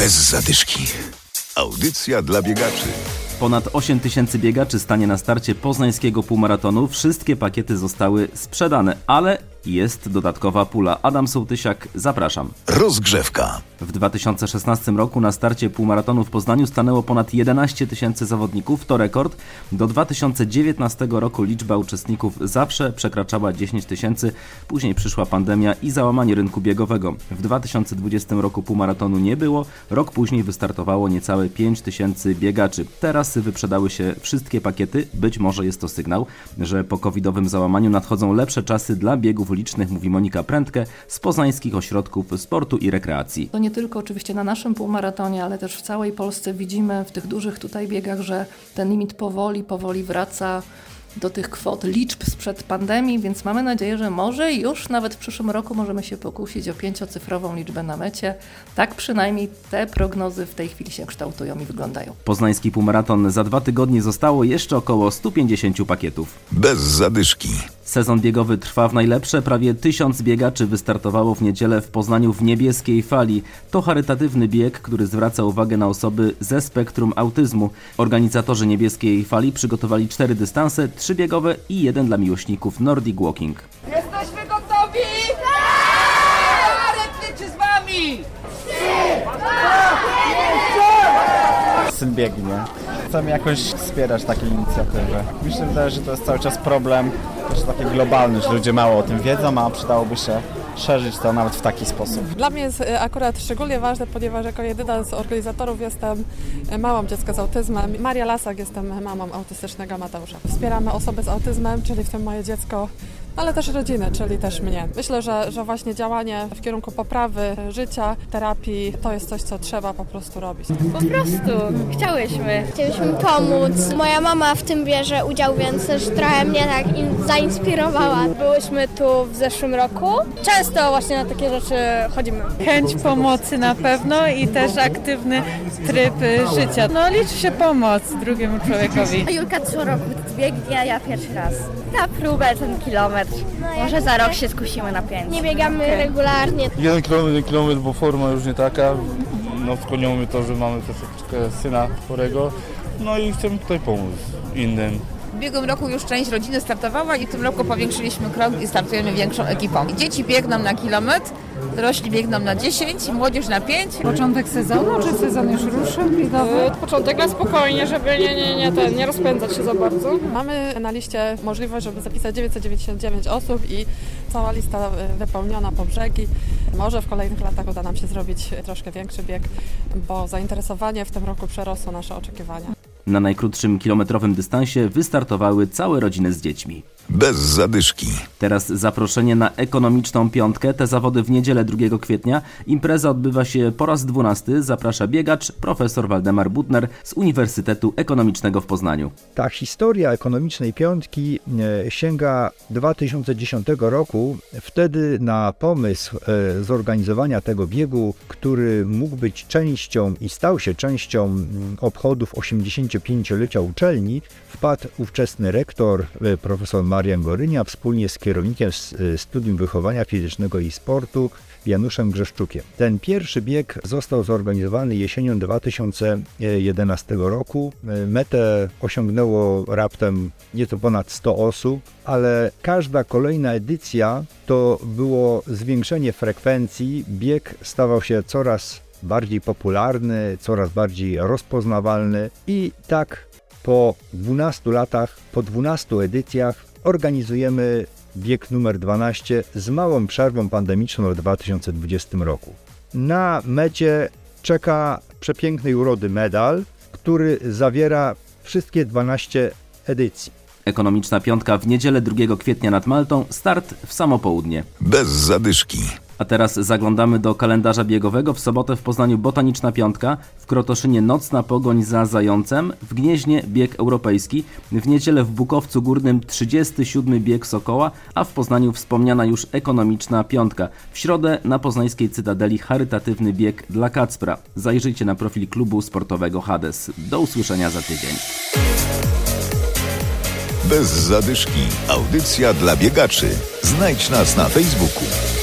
Bez zadyszki. Audycja dla biegaczy. Ponad 8 tysięcy biegaczy stanie na starcie poznańskiego półmaratonu. Wszystkie pakiety zostały sprzedane, ale jest dodatkowa pula. Adam Sołtysiak, zapraszam. Rozgrzewka. W 2016 roku na starcie półmaratonu w Poznaniu stanęło ponad 11 tysięcy zawodników. To rekord. Do 2019 roku liczba uczestników zawsze przekraczała 10 tysięcy. Później przyszła pandemia i załamanie rynku biegowego. W 2020 roku półmaratonu nie było. Rok później wystartowało niecałe 5 tysięcy biegaczy. Teraz wyprzedały się wszystkie pakiety. Być może jest to sygnał, że po covidowym załamaniu nadchodzą lepsze czasy dla biegów ulicznych, mówi Monika Prędke z poznańskich ośrodków sportu i rekreacji. Nie tylko oczywiście na naszym półmaratonie, ale też w całej Polsce widzimy w tych dużych tutaj biegach, że ten limit powoli, powoli wraca do tych kwot liczb sprzed pandemii, więc mamy nadzieję, że może już nawet w przyszłym roku możemy się pokusić o pięciocyfrową liczbę na mecie. Tak przynajmniej te prognozy w tej chwili się kształtują i wyglądają. Poznański półmaraton za dwa tygodnie zostało jeszcze około 150 pakietów. Bez zadyszki. Sezon biegowy trwa w najlepsze. Prawie tysiąc biegaczy wystartowało w niedzielę w Poznaniu w niebieskiej fali. To charytatywny bieg, który zwraca uwagę na osoby ze spektrum autyzmu. Organizatorzy niebieskiej fali przygotowali cztery dystanse, trzy biegowe i jeden dla miłośników Nordic Walking. Jesteśmy gotowi? Tak! Z wami! syn biegnie. Chcemy jakoś wspierać takie inicjatywy. Mi się wydaje, że to jest cały czas problem też taki globalny, że ludzie mało o tym wiedzą, a przydałoby się szerzyć to nawet w taki sposób. Dla mnie jest y, akurat szczególnie ważne, ponieważ jako jedyna z organizatorów jestem y, mamą dziecka z autyzmem. Maria Lasak jestem mamą autystycznego Mateusza. Wspieramy osoby z autyzmem, czyli w tym moje dziecko ale też rodziny, czyli też mnie. Myślę, że, że właśnie działanie w kierunku poprawy życia, terapii, to jest coś, co trzeba po prostu robić. Po prostu chciałyśmy. Chcieliśmy pomóc. Moja mama w tym bierze udział, więc też trochę mnie tak in- zainspirowała. Byłyśmy tu w zeszłym roku. Często właśnie na takie rzeczy chodzimy. chęć pomocy na pewno i też aktywny tryb życia. No liczy się pomoc drugiemu człowiekowi. Julka co roku biegnie, ja pierwszy raz. Na próbę ten kilometr. Może za rok się skusimy na pięć. Nie biegamy regularnie. Jeden kilometr, jeden kilometr, bo forma już nie taka. No skłoniło mnie to, że mamy troszeczkę syna chorego. No i chcemy tutaj pomóc innym. W ubiegłym roku już część rodziny startowała i w tym roku powiększyliśmy krok i startujemy większą ekipą. Dzieci biegną na kilometr, dorośli biegną na 10, młodzież na 5. Początek sezonu, czy sezon już ruszył biegowy? początek na spokojnie, żeby nie, nie, nie, ten, nie rozpędzać się za bardzo. Mamy na liście możliwość, żeby zapisać 999 osób i cała lista y, wypełniona po brzegi. Może w kolejnych latach uda nam się zrobić troszkę większy bieg, bo zainteresowanie w tym roku przerosło nasze oczekiwania. Na najkrótszym kilometrowym dystansie wystartowały całe rodziny z dziećmi. Bez zadyszki. Teraz zaproszenie na ekonomiczną piątkę. Te zawody w niedzielę 2 kwietnia. Impreza odbywa się po raz 12. Zaprasza biegacz profesor Waldemar Butner z Uniwersytetu Ekonomicznego w Poznaniu. Ta historia ekonomicznej piątki e, sięga 2010 roku. Wtedy na pomysł e, zorganizowania tego biegu, który mógł być częścią i stał się częścią obchodów 85-lecia uczelni, wpadł ówczesny rektor e, profesor Marian Gorynia wspólnie z kierownikiem e, Studium Wychowania Fizycznego i Sportu Januszem Grzeszczukiem. Ten pierwszy bieg został zorganizowany jesienią 2011 roku. E, Metę osiągnęło raptem nieco ponad 100 osób, ale każda kolejna edycja to było zwiększenie frekwencji. Bieg stawał się coraz bardziej popularny, coraz bardziej rozpoznawalny i tak po 12 latach, po 12 edycjach organizujemy bieg numer 12 z małą przerwą pandemiczną w 2020 roku. Na mecie czeka przepięknej urody medal, który zawiera wszystkie 12 edycji. Ekonomiczna piątka w niedzielę 2 kwietnia nad Maltą. Start w samo południe. Bez zadyszki. A teraz zaglądamy do kalendarza biegowego. W sobotę w Poznaniu Botaniczna Piątka, w Krotoszynie Nocna Pogoń za Zającem, w Gnieźnie bieg europejski, w niedzielę w Bukowcu Górnym 37 bieg Sokoła, a w Poznaniu wspomniana już ekonomiczna piątka. W środę na poznańskiej Cytadeli charytatywny bieg dla Kacpra. Zajrzyjcie na profil klubu sportowego Hades. Do usłyszenia za tydzień. Bez zadyszki. Audycja dla biegaczy. Znajdź nas na Facebooku.